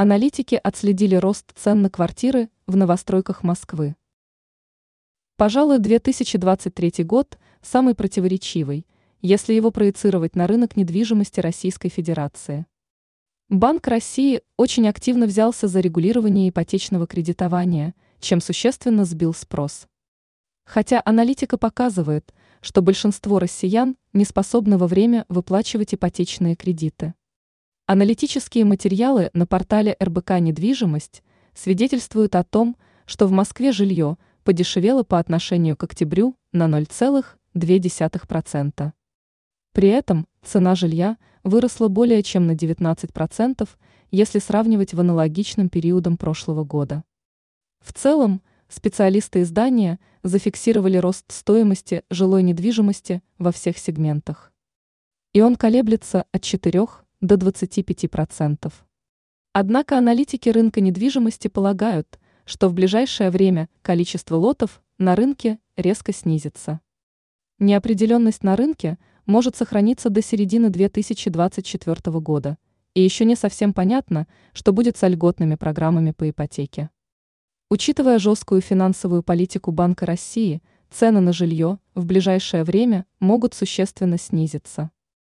Аналитики отследили рост цен на квартиры в новостройках Москвы. Пожалуй, 2023 год самый противоречивый, если его проецировать на рынок недвижимости Российской Федерации. Банк России очень активно взялся за регулирование ипотечного кредитования, чем существенно сбил спрос. Хотя аналитика показывает, что большинство россиян не способны во время выплачивать ипотечные кредиты. Аналитические материалы на портале РБК «Недвижимость» свидетельствуют о том, что в Москве жилье подешевело по отношению к октябрю на 0,2%. При этом цена жилья выросла более чем на 19%, если сравнивать в аналогичном периодом прошлого года. В целом, специалисты издания зафиксировали рост стоимости жилой недвижимости во всех сегментах. И он колеблется от 4 до 25%. Однако аналитики рынка недвижимости полагают, что в ближайшее время количество лотов на рынке резко снизится. Неопределенность на рынке может сохраниться до середины 2024 года, и еще не совсем понятно, что будет с льготными программами по ипотеке. Учитывая жесткую финансовую политику Банка России, цены на жилье в ближайшее время могут существенно снизиться.